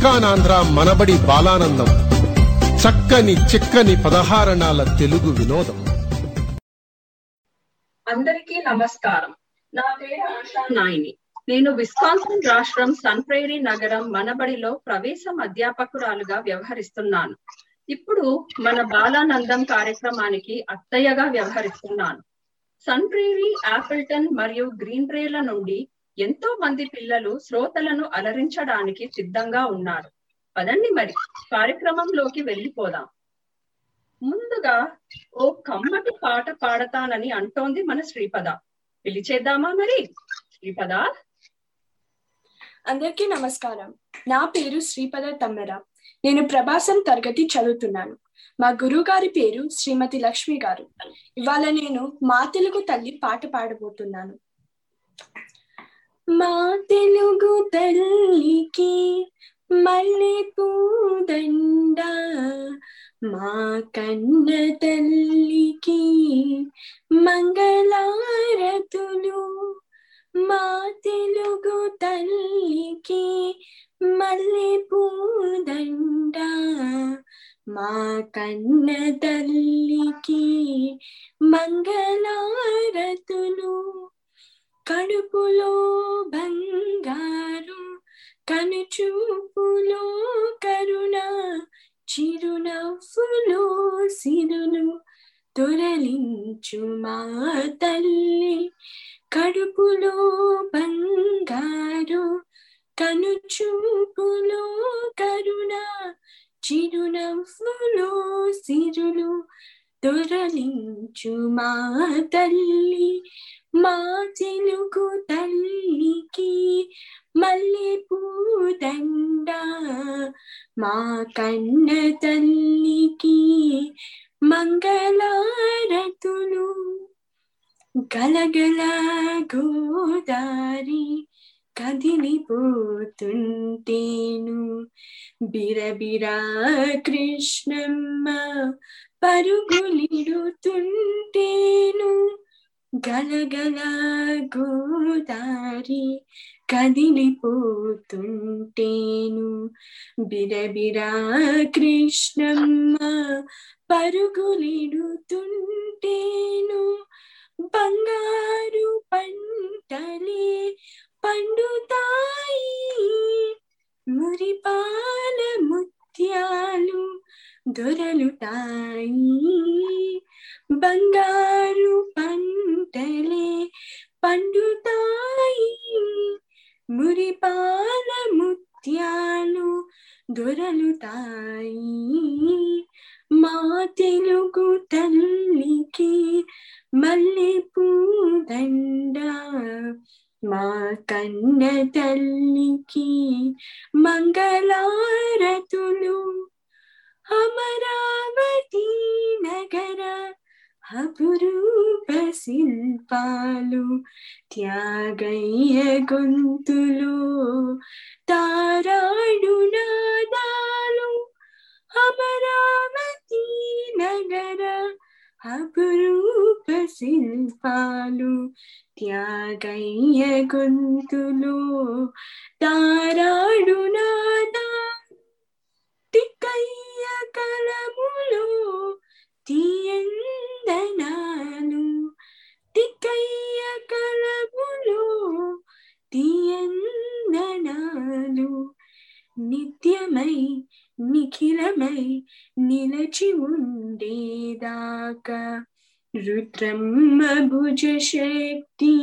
సిలికానాంధ్ర మనబడి బాలానందం. చక్కని చిక్కని పదహారణాల తెలుగు వినోదం. అందరికీ నమస్కారం. నా పేరు ఆశా నాయిని. నేను విస్కాన్సిన్ రాష్ట్రం సన్ ప్రైరీ నగరం మనబడిలో ప్రవేశం అధ్యాపకురాలుగా వ్యవహరిస్తున్నాను. ఇప్పుడు మన బాలానందం కార్యక్రమానికి అత్తయ్యగా వ్యవహరిస్తున్నాను. సన్ ప్రైరీ ఆపిల్టన్ మరియు గ్రీన్ ట్రేల నుండి ఎంతో మంది పిల్లలు శ్రోతలను అలరించడానికి సిద్ధంగా ఉన్నారు. పదండి మరి కార్యక్రమంలోకి వెళ్ళిపోదాం. ముందుగా ఓ కమ్మటి పాట పాడతానని అంటోంది మన శ్రీపద. పిలిచేద్దామా మరి? శ్రీపద? అందరికీ నమస్కారం. నా పేరు శ్రీపద తమ్మెర. నేను ప్రభాసం తరగతి చదువుతున్నాను. మా గురువు గారి పేరు శ్రీమతి లక్ష్మి గారు. ఇవాళ నేను మా తెలుగు తల్లి పాట పాడబోతున్నాను. మా తెలుగు తల్లికి మల్లె పూదండ. మా కన్న తల్లికి మంగళారతులు. మా తెలుగు తల్లికి మల్లె పూదండ. మా కన్న తల్లికి మంగళారతులు. కడుపులో బంగారు కనుచూపులో కరుణ చిరునవ్వులో సిరులు తొరలించు మా తల్లి. కడుపులో బంగారు కనుచూపులో కరుణ చిరునవ్వులో సిరులు దొరలించు మా తల్లి మా తెలుగు తల్లికి మల్లె పూదండ మా కన్న తల్లికి మంగళారతులు గలగల గోదారి కదిలిపోతుంటేను. బిరబిరా కృష్ణమ్మ పరుగులిడుతుంటేను గలగల గోదారి కదిలిపోతుంటేను. బిరబిరా కృష్ణమ్మ పరుగులిడుతుంటేను బంగారు పంటలే పండుతాయి. మురిపాల ముత్యాలు దొరలుతాయి బంగారు పంటలే పండుతాయి మురిపాల ముత్యాలు దొరలుతాయి మా తెలుగు తల్లికి మల్లె పూదండ మా కన్న తల్లికి మంగళారతులు అమరావతి నగర అపురూప శిల్పాలు త్యాగయ్య గొంతులు తారాడు నాదాలు అమరావతి నగర అపురూప శిల్పాలు త్యాగయ్య గొంతులు తారాడు నాదాలు తిక్కయ్య కలములు తీయందనాలు. తికయ్య కలములు తీయందనాలు. నిత్యమై నిఖిలమై నిలచి ఉండేదాకా. రుద్రమ్మ భుజ శక్తి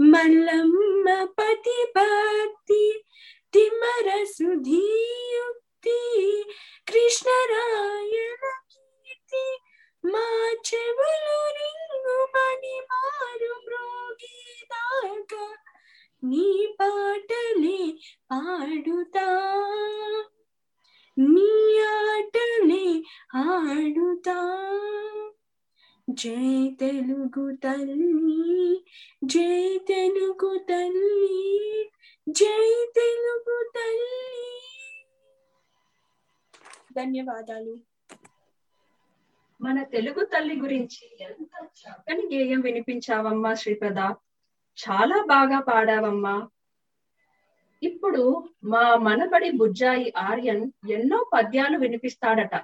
మల్లమ్మ పతి భక్తి తిమర సుధీయుక్తి కీర్తి కృష్ణరాయణ కీర్తి మా చెవులు రింగుమని మారు మ్రోగేదాకా నీ పాటలే పాడుతా. నీ ఆటలే ఆడుతా. జై తెలుగు తల్లి జై తెలుగు తల్లి జై తెలుగు తల్లి. ధన్యవాదాలు. మన తెలుగు తల్లి గురించి ఎంత చక్కని గేయం వినిపించావమ్మా శ్రీపద. చాలా బాగా పాడావమ్మా. ఇప్పుడు మా మనబడి బుజ్జాయి ఆర్యన్ ఎన్నో పద్యాలు వినిపిస్తాడట.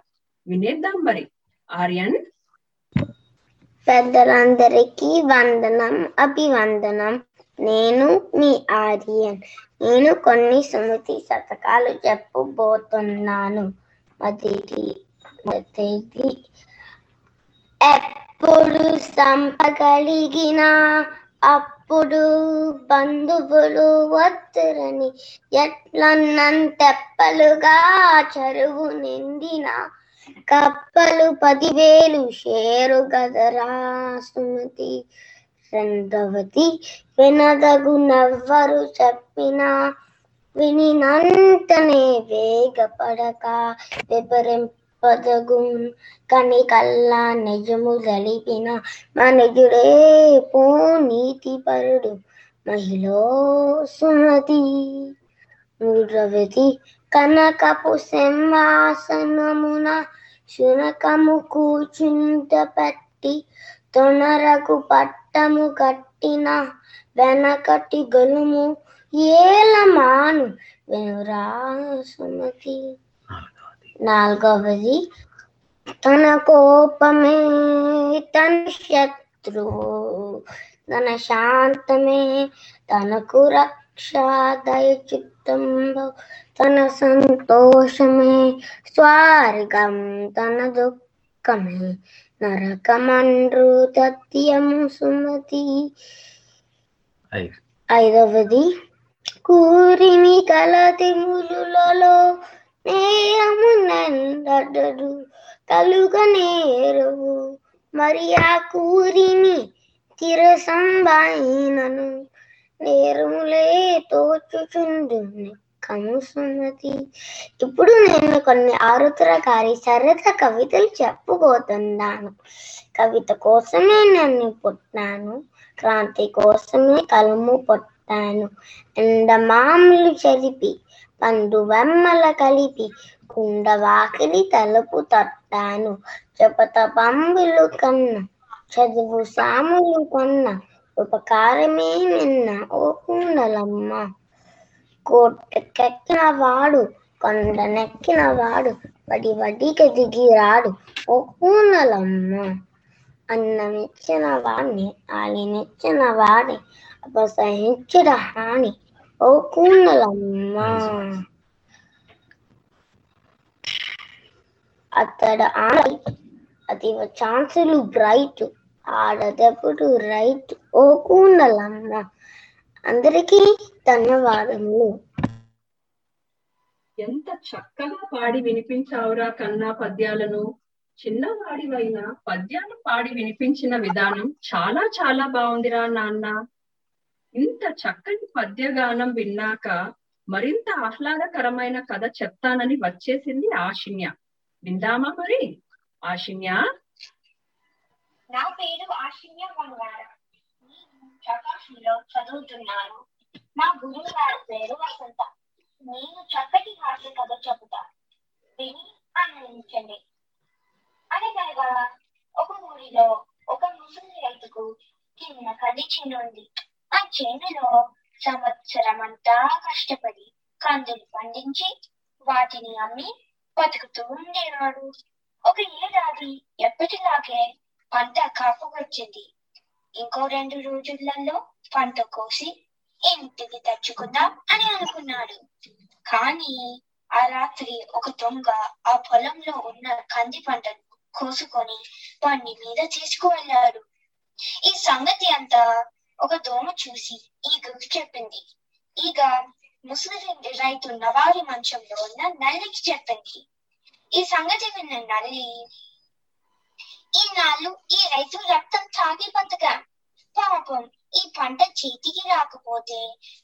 వినేద్దాం మరి. ఆర్యన్? పెద్దలందరికీ వందనం అభివందనం. నేను మీ ఆర్యన్. నేను కొన్ని సుమతి శతకాలు చెప్పబోతున్నాను. మొదటి మొదటిది ఎప్పుడు సంపగలిగిన అప్పుడు బంధువులు వత్తురని ఎట్లన్నంతెప్పలుగా చెరువు నిండిన కప్పలు పదివేలు షేరు గదరా సుమతి. రెండవది వినదగు నవ్వరు చెప్పిన వినినంతనే వేగపడక విపరింపదగు కని కల్లా నిజము గలిపిన మనుజుడే పో నీతి పరుడు మహిళ సుమతి. మూడవది కనకపు సింహాసనమున శునకము కూచుంట పెట్టి తొనరకు పట్టము కట్టిన వెనకటి గొలుము ఏలమాను వెనురా సుమతి. నాలుగవది తన కోపమే తన శత్రువు తన శాంతమే తనకు రక్ష దయచిత్తంలో తన సంతోషమే స్వర్గం తన దుఃఖమే నరకమండ్రు తథ్యము సుమతి. ఐదు. ఐదవది కూరిమి కలతిములలో నేయము నేరము నందడు కలుగ నేరవు మరి ఆ కూరిమి తిరసంబాయినను నేరములే తోచుచుండు కము సుమతి ఇప్పుడు నేను కొన్ని ఆరుతరకారి సరద కవితలు చెప్పుకోతున్నాను. కవిత కోసమే నన్ను పుట్టాను క్రాంతి కోసమే కలము పొట్టాను. ఎండమాములు చదిపి పండువెమ్మల కలిపి కుండ వాకిలి తలుపు తట్టాను చెపత పంబులు కన్నా చదువు సాములు కొన్న ఉపకారమే నిన్న ఓ కుండలమ్మ. కోటకెక్కిన వాడు కొండనెక్కిన వాడు వడి వడికి దిగి రాడు ఓ కూనలమ్మ అన్నమిచ్చిన వాణ్ణి ఆలినిచ్చిన వాడి అపసహించిన హాని ఓ కూనలమ్మ అతడు ఆడి అది ఛాన్సులు బ్రైట్ ఆడదప్పుడు రైట్ ఓ కూనలమ్మ అందరికీ ధన్యవాదములు. ఎంత చక్కగా పాడి వినిపించావురా కన్నా పద్యాలను. చిన్నవాడివైన పద్యాలు పాడి వినిపించిన విధానం చాలా చాలా బాగుందిరా నాన్న. ఇంత చక్కని పద్యగానం విన్నాక మరింత ఆహ్లాదకరమైన కథ చెప్తానని వచ్చేసింది ఆశిన్య. విందామా మరి? ఆశిన్య? నా పేరు ఆశిన్య మంగార. నేను చదువుతున్నాను. నా గురువు గారి పేరు వసంత. నేను చక్కటి హాస్య కథ చెబుతాను. విని ఆనందించండి. అనగనగా ఒక ఊరిలో ఒక ముసలి రైతుకు చిన్న కది చేను ఆ చేనులో సంవత్సరం అంతా కష్టపడి కందులు పండించి వాటిని అమ్మి బతుకుతూ ఉండేవాడు. ఒక ఏడాది ఎప్పటిలాగే పంట కాపుకొచ్చింది ఇంకో రెండు రోజులలో పంట కోసి ఇంటికి తెచ్చుకుందాం అని అనుకున్నాడు. కానీ ఆ రాత్రి ఒక దొంగ ఆ పొలంలో ఉన్న కంది పంటను కోసుకొని పండి మీద తీసుకువెళ్ళాడు. ఈ సంగతి అంతా ఒక దోమ చూసి ఈగకు చెప్పింది ఈగ ముసలి రైతు నవారి మంచంలో ఉన్న నల్లికి చెప్పింది ఈ సంగతి విన్న నల్లి ఈ నాళ్ళు ఈ రైతు రక్తం తాగి బతకా. పాపం ఈ పంట చేతికి రాకపోతే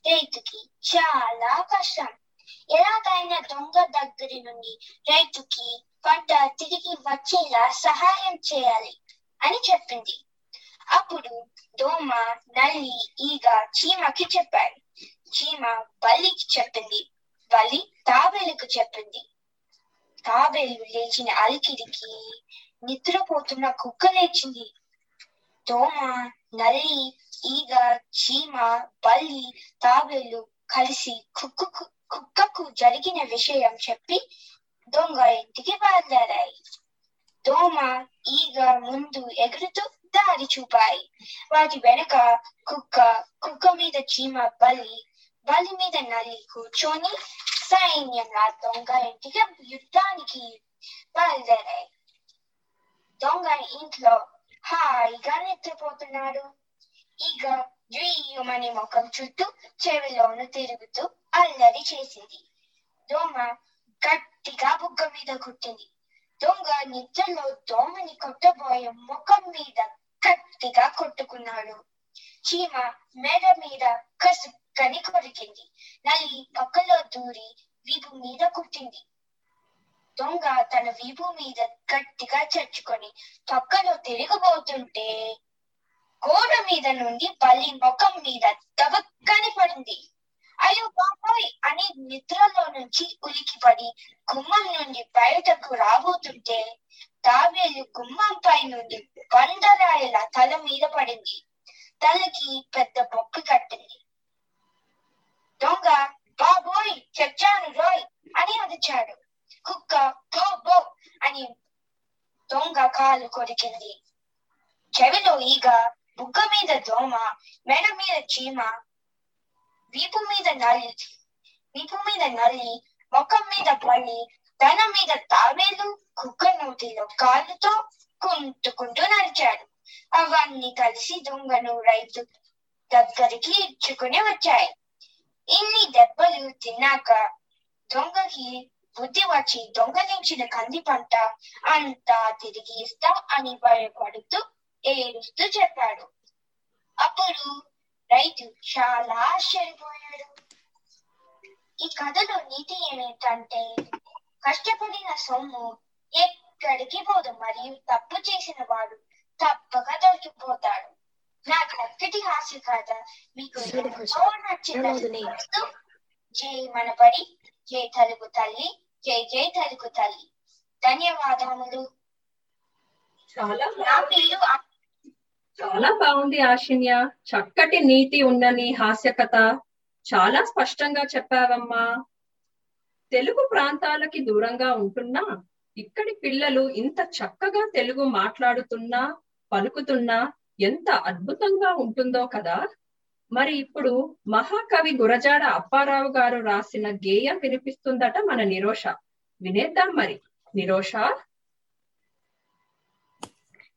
రైతుకి చాలా కష్టం. ఎలాగైనా దొంగ దగ్గర నుండి రైతుకి పంట తిరిగి వచ్చేలా సహాయం చేయాలి అని చెప్పింది. అప్పుడు దోమ నల్లి ఈగ చీమకి చెప్పాడు చీమ బలికి చెప్పింది. బలి తాబేలుకు చెప్పింది. తాబేలు లేచిన అలికిడికి నిద్రపోతున్న కుక్క లేచింది. దోమ నల్లి ఈగ చీమ బల్లి తాబేలు కలిసి కుక్కకు కుక్కకు జరిగిన విషయం చెప్పి దొంగ ఇంటికి బయలుదేరాయి. దోమ ఈగ ముందు ఎగురుతూ దారి చూపాయి వాటి వెనక కుక్క కుక్క మీద చీమ బలి బలి మీద నల్లి కూర్చొని సైన్యంగా దొంగ ఇంటికి యుద్ధానికి బయలుదేరాయి దొంగ ఇంట్లో హాయిగా నిద్రపోతున్నాడు ఈగ ద్వీయమని ముఖం చుట్టూ చెవిలోను తిరుగుతూ అల్లరి చేసింది దోమ గట్టిగా బుగ్గ మీద కుట్టింది దొంగ నిద్రలో దోమని కొట్టబోయే ముఖం మీద గట్టిగా కొట్టుకున్నాడు చీమ మెడ మీద కసుక్కని కొరికింది నలి పక్కలో దూరి వీపు మీద కుట్టింది. దొంగ తన వీపు మీద గట్టిగా చచ్చుకొని పక్కలో తిరిగిపోతుంటే గోడ మీద నుండి బలి ముఖం మీద తవక్కని పడింది అయ్యో బాబాయ్ అని నిద్రలో నుంచి ఉలికిపడి గుమ్మం నుండి బయటకు రాబోతుంటే తాబేలు గుమ్మంపై నుండి బండరాయిల తల మీద పడింది. తలకి పెద్ద బొక్క కట్టింది. దొంగ బాబోయ్ చచ్చాను రోయ్ అని అరిచాడు. కుక్క బో బో అని దొంగ కాలు కొరికింది. చెవిలో ఈగ బుగ్గ మీద దోమ మెడ మీద చీమ వీపు మీద నల్లి వీపు మీద నల్లి ముఖం మీద పల్లి తన మీద తావేలు కుక్క నోటిలో కాళ్ళతో కుంటుకుంటూ నడిచాడు. అవన్నీ కలిసి దొంగను రైతు దగ్గరికి ఇచ్చుకుని వచ్చాయి. ఇన్ని దెబ్బలు తిన్నాక దొంగకి బుద్ధి వచ్చి దొంగలించిన కంది పంట అంతా తిరిగి ఇస్తా అని భయపడుతూ ఏడుస్తూ చెప్పాడు. అప్పుడు రైతు చాలా ఆశ్చర్యపోయాడు. ఈ కథలో నీతి ఏమిటంటే కష్టపడిన సొమ్ము ఎక్కడికి పోదు మరియు తప్పు చేసిన వాడు తప్పక దొరికిపోతాడు. నా చక్కటి హాస్య కథ మీకు జై మనబడి జై తెలుగు తల్లి జై జై తెలుగు తల్లి. ధన్యవాదములు. నా పేరు చాలా బాగుంది ఆశిన్య. చక్కటి నీతి ఉన్న నీ హాస్య కథ చాలా స్పష్టంగా చెప్పావమ్మా. తెలుగు ప్రాంతాలకి దూరంగా ఉంటున్నా. ఇక్కడి పిల్లలు ఇంత చక్కగా తెలుగు మాట్లాడుతున్నా పలుకుతున్నా. ఎంత అద్భుతంగా ఉంటుందో కదా. మరి ఇప్పుడు మహాకవి గురజాడ అప్పారావు గారు రాసిన గేయం వినిపిస్తుందట మన నిరోష. వినేద్దాం మరి. నిరోష?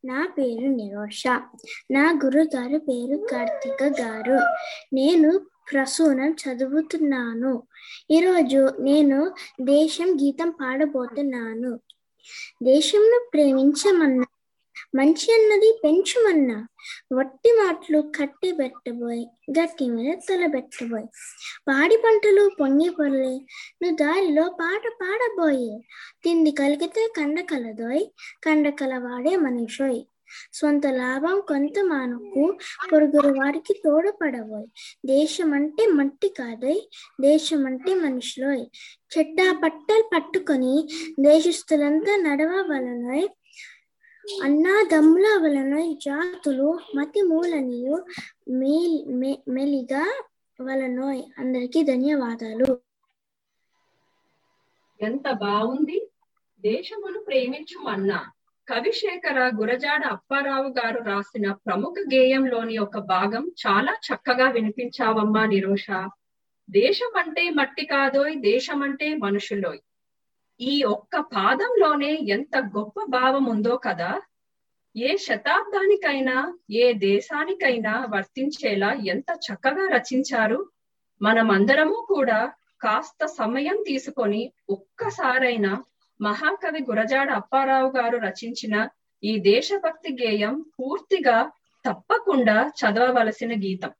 నా పేరు నిరోష. నా గురుగారు పేరు కార్తిక గారు. నేను ప్రసూనం చదువుతున్నాను. ఈరోజు నేను దేశం గీతం పాడబోతున్నాను. దేశంను ప్రేమించమన్నా మంచి అన్నది పెంచుమన్నా. వట్టి మాటలు కట్టి పెట్టబోయి గట్టి మీద తలబెట్టబోయి పాడి పంటలు పొంగి పొరలే నువ్వు దారిలో పాట పాడబోయే. తిండి కలిగితే కండ కలదోయ్ కండ కలవాడే మనిషోయ్. సొంత లాభం కొంత మానకు పొరుగురు వారికి తోడపడబోయ్. దేశం అంటే మట్టి కాదోయ్ దేశం అంటే మనుషులోయ్. చెడ్డా పట్టలు పట్టుకొని దేశస్తులంతా నడవవలనోయ్ అన్నాదమ్ముల వలన జాతులు మతి మూలనియు మెలిగా వలనోయ్ అందరికీ ధన్యవాదాలు. ఎంత బాగుంది దేశమును ప్రేమించుమన్నా కవిశేఖర గురజాడ అప్పారావు గారు రాసిన ప్రముఖ గేయంలోని ఒక భాగం చాలా చక్కగా వినిపించావమ్మా నిరోష. దేశం అంటే మట్టి కాదోయ్ దేశం అంటే మనుషులోయ్. ఈ ఒక్క పాదంలోనే ఎంత గొప్ప భావం ఉందో కదా. ఏ శతాబ్దానికైనా ఏ దేశానికైనా వర్తించేలా ఎంత చక్కగా రచించారు. మనమందరము కూడా కాస్త సమయం తీసుకొని ఒక్కసారైనా మహాకవి గురజాడ అప్పారావు గారు రచించిన ఈ దేశభక్తి గేయం పూర్తిగా తప్పకుండా చదవవలసిన గీతం.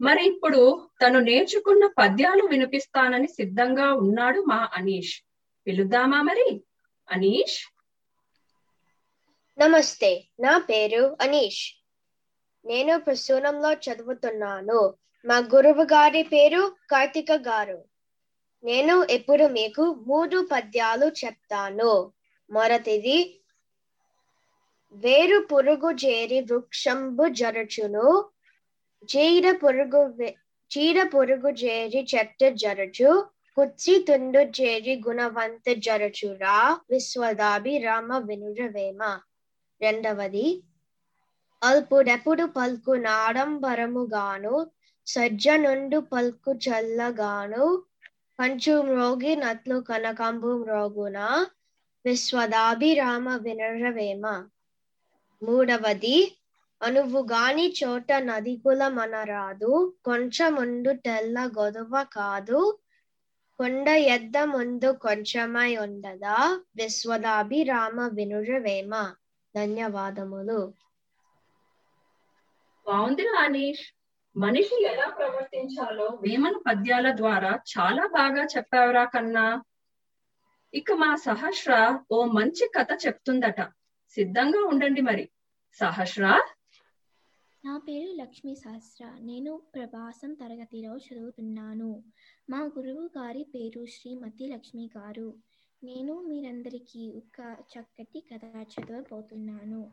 మరి ఇప్పుడు తను నేర్చుకున్న పద్యాలు వినిపిస్తానని సిద్ధంగా ఉన్నాడు మా అనీష్. పిలుద్దామా మరి? అనీష్? నమస్తే నా పేరు అనీష్. నేను ప్రసూనంలో చదువుతున్నాను. మా గురువు గారి పేరు కార్తిక గారు. నేను ఇప్పుడు మీకు మూడు పద్యాలు చెప్తాను. మొదటిది వేరు పురుగు చేరి వృక్షంబు జరచును. చీడ పురుగు చీడ పొరుగు చేరి చెట్ట జరచు కుచ్చి తుండు చేరి గుణవంత జరచురా విశ్వదాభి రామ వినురవేమ రెండవది అల్పుడెప్పుడు పల్కు నాడంబరముగాను సజ్జనుండు పల్కు చల్లగాను పంచు మ్రోగి నట్లు కనకంబు మ్రోగున విశ్వదాభిరామ వినరవేమ మూడవది అనువుగాని చోట నదికుల మనరాదు కొంచెముండు తెల్ల గొడవ కాదు. కొండ ఎద్ద ముందు కొంచెమై ఉండదా? విశ్వదాభిరామ వినురవేమ ధన్యవాదములు. బాగుంది రానీష్ మనిషి ఎలా ప్రవర్తించాలో వేమన పద్యాల ద్వారా చాలా బాగా చెప్పావురా కన్నా. ఇక మా సహస్ర ఓ మంచి కథ చెప్తుందట. సిద్ధంగా ఉండండి మరి. సహస్ర? నా పేరు లక్ష్మీ శాస్త్ర. నేను ప్రభాసం తరగతిలో చదువుతున్నాను. మా గురువు గారి పేరు శ్రీమతి లక్ష్మి గారు. నేను మీరందరికీ ఒక చక్కటి కథ చదవబోతున్నాను.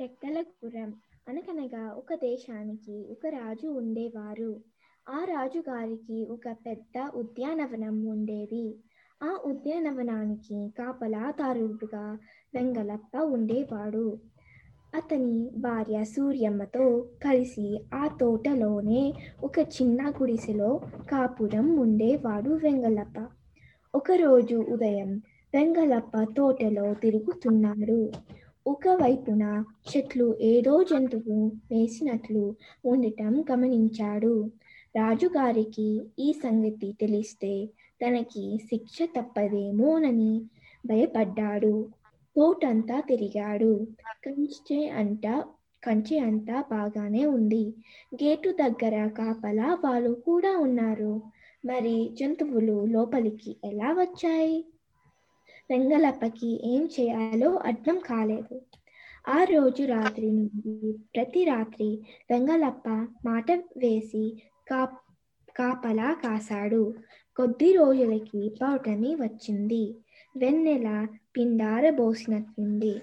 రెక్కల గురం అనకనగా ఒక దేశానికి ఒక రాజు ఉండేవారు. ఆ రాజు గారికి ఒక పెద్ద ఉద్యానవనం ఉండేది. ఆ ఉద్యానవనానికి కాపలాదారుడుగా వెంగలప్ప ఉండేవాడు. అతని భార్య సూర్యమ్మతో కలిసి ఆ తోటలోనే ఒక చిన్న గుడిసెలో కాపురం ఉండేవాడు వెంగలప్ప ఒకరోజు ఉదయం వెంగలప్ప తోటలో తిరుగుతున్నాడు. ఒకవైపున చెట్లు ఏదో జంతువు వేసినట్లు ఉండటం గమనించాడు. రాజుగారికి ఈ సంగతి తెలిస్తే తనకి శిక్ష తప్పదేమోనని భయపడ్డాడు. తోటంతా తిరిగాడు. కంచె అంట కంచె అంతా బాగానే ఉంది. గేటు దగ్గర కాపలా వాళ్ళు కూడా ఉన్నారు. మరి జంతువులు లోపలికి ఎలా వచ్చాయి? వెంగలప్పకి ఏం చేయాలో అర్థం కాలేదు. ఆ రోజు రాత్రి నుండి ప్రతి రాత్రి వెంగలప్ప మాట వేసి కా కాపలా కాశాడు. కొద్ది రోజులకి పౌటమి వచ్చింది. వెన్నెల పిండారబోసినట్లుంది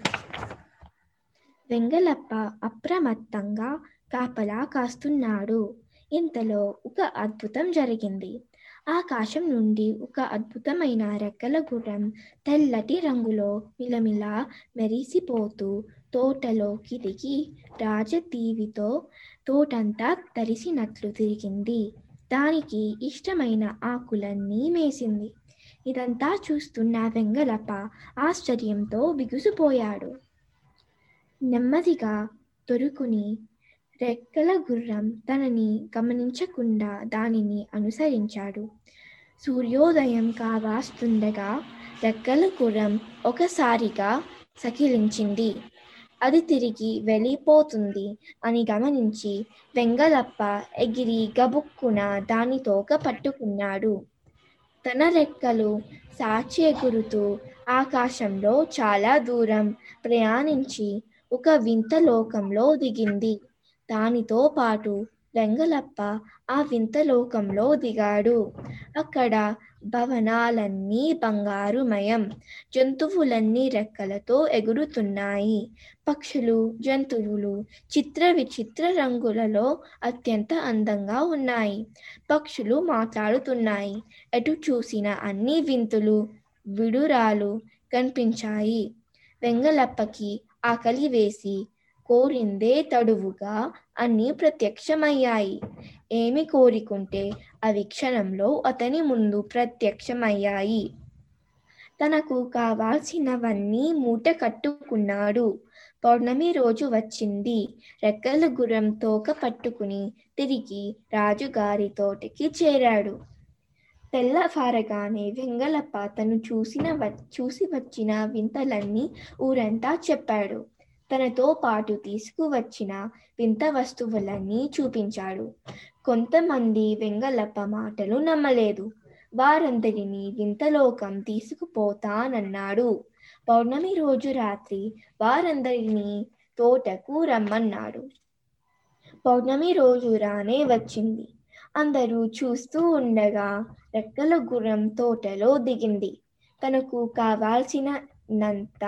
వెంగలప్ప అప్రమత్తంగా కాపలా కాస్తున్నాడు. ఇంతలో ఒక అద్భుతం జరిగింది. ఆకాశం నుండి ఒక అద్భుతమైన రెక్కల గుర్రం తెల్లటి రంగులో మిలమిలా మెరిసిపోతూ తోటలోకి దిగి రాజతీవితో తోటంతా తరిసినట్లు తిరిగింది. దానికి ఇష్టమైన ఆకులన్నీ మేసింది. ఇదంతా చూస్తున్న వెంగలప్ప ఆశ్చర్యంతో బిగుసిపోయాడు. నెమ్మదిగా దొరుకుని రెక్కల గుర్రం తనని గమనించకుండా దానిని అనుసరించాడు. సూర్యోదయం కావాస్తుండగా రెక్కల గుర్రం ఒకసారిగా సకిలించింది. అది తిరిగి వెళ్ళిపోతుంది అని గమనించి వెంగలప్ప ఎగిరి గబుక్కున దాని తోక పట్టుకున్నాడు. తన రెక్కలు సాచి ఎగురుతూ ఆకాశంలో చాలా దూరం ప్రయాణించి ఒక వింత లోకంలో దిగింది. దానితో పాటు వెంగలప్ప ఆ వింత లోకంలో దిగాడు. అక్కడ భవనాలన్నీ బంగారుమయం. జంతువులన్నీ రెక్కలతో ఎగురుతున్నాయి. పక్షులు జంతువులు చిత్ర విచిత్ర రంగులలో అత్యంత అందంగా ఉన్నాయి. పక్షులు మాట్లాడుతున్నాయి. ఎటు చూసిన అన్ని వింతులు విడురాలు కనిపించాయి. వెంగలప్పకి ఆకలి వేసి కోరిందే తడువుగా అన్నీ ప్రత్యక్షమయ్యాయి. ఏమి కోరికుంటే అవి క్షణంలో అతని ముందు ప్రత్యక్షమయ్యాయి. తనకు కావాల్సినవన్నీ మూట కట్టుకున్నాడు. పౌర్ణమి రోజు వచ్చింది. రెక్కల గుర్రం తోక పట్టుకుని తిరిగి రాజుగారి తోటకి చేరాడు. తెల్లఫారగానే వెంగలప్ప తను చూసిన చూసి వచ్చిన వింతలన్నీ ఊరంతా చెప్పాడు. తనతో పాటు తీసుకువచ్చిన వింత వస్తువులన్నీ చూపించాడు. కొంతమంది వెంగలప్ప మాటలు నమ్మలేదు. వారందరినీ వింతలోకం తీసుకుపోతానన్నాడు. పౌర్ణమి రోజు రాత్రి వారందరినీ తోటకు రమ్మన్నాడు. పౌర్ణమి రోజు రానే వచ్చింది. అందరూ చూస్తూ ఉండగా రెక్కల గుర్రం తోటలో దిగింది. తనకు కావాల్సినంత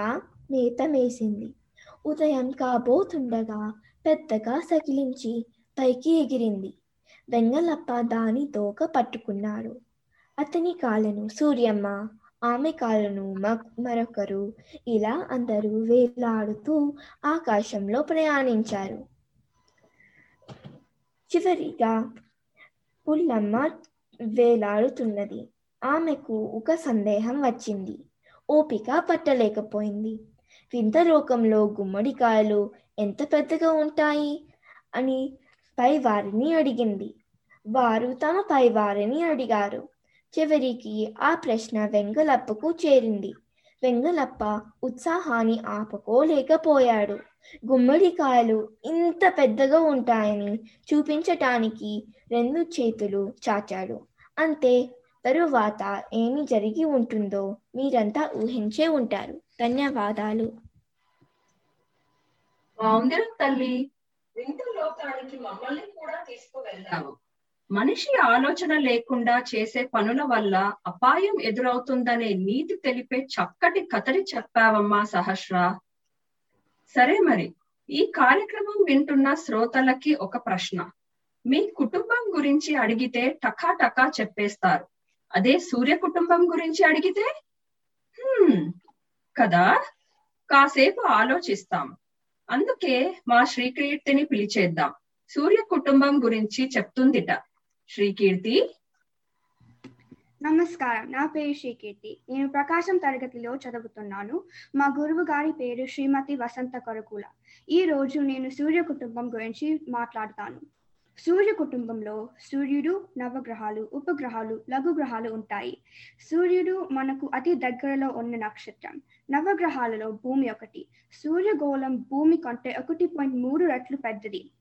మేత మేసింది. ఉదయం కాబోతుండగా పెద్దగా సకిలించి పైకి ఎగిరింది. వెంగళప్ప దాని తోక పట్టుకున్నాడు అతని కాళ్ళను సూర్యమ్మ ఆమె కాళ్ళను మరొకరు ఇలా అందరూ వేలాడుతూ ఆకాశంలో ప్రయాణించారు. చివరిగా పుల్లమ్మ వేలాడుతున్నది. ఆమెకు ఒక సందేహం వచ్చింది. ఓపిక పట్టలేకపోయింది. వింత లోకంలో గుమ్మడికాయలు ఎంత పెద్దగా ఉంటాయి? అని పై వారిని అడిగింది. వారు తమ పై వారిని అడిగారు. చివరికి ఆ ప్రశ్న వెంగలప్పకు చేరింది. వెంగలప్ప ఉత్సాహాన్ని ఆపుకోలేకపోయాడు. గుమ్మడికాయలు ఇంత పెద్దగా ఉంటాయని చూపించటానికి రెండు చేతులు చాచాడు. అంతే తరువాత ఏమి జరిగి ఉంటుందో మీరంతా ఊహించే ఉంటారు. ధన్యవాదాలు. బాగుంది తల్లి. వింత లోకానికి మమ్మల్ని కూడా తీసుకువెళ్దాము మనిషి ఆలోచన లేకుండా చేసే పనుల వల్ల అపాయం ఎదురవుతుందనే నీతి తెలిపే చక్కటి కథని చెప్పావమ్మా సహస్ర. సరే మరి ఈ కార్యక్రమం వింటున్న శ్రోతలకి ఒక ప్రశ్న. మీ కుటుంబం గురించి అడిగితే టకా టకా చెప్పేస్తారు. అదే సూర్య కుటుంబం గురించి అడిగితే? కదా? కాసేపు ఆలోచిస్తాం. అందుకే మా శ్రీకీర్తిని పిలిచేద్దాం. సూర్య కుటుంబం గురించి చెప్తుందిట. శ్రీకీర్తి. నమస్కారం. నా పేరు శ్రీకీర్తి. నేను ప్రకాశం తరగతిలో చదువుతున్నాను. మా గురువు గారి పేరు శ్రీమతి వసంత కొరకుల. ఈ రోజు నేను సూర్య కుటుంబం గురించి మాట్లాడతాను. సూర్య కుటుంబంలో సూర్యుడు నవగ్రహాలు ఉపగ్రహాలు లఘు గ్రహాలు ఉంటాయి. సూర్యుడు మనకు అతి దగ్గరలో ఉన్న నక్షత్రం. నవగ్రహాలలో భూమి ఒకటి. సూర్యగోళం భూమి కంటే ఒకటి పాయింట్ మూడు రెట్లు పెద్దది.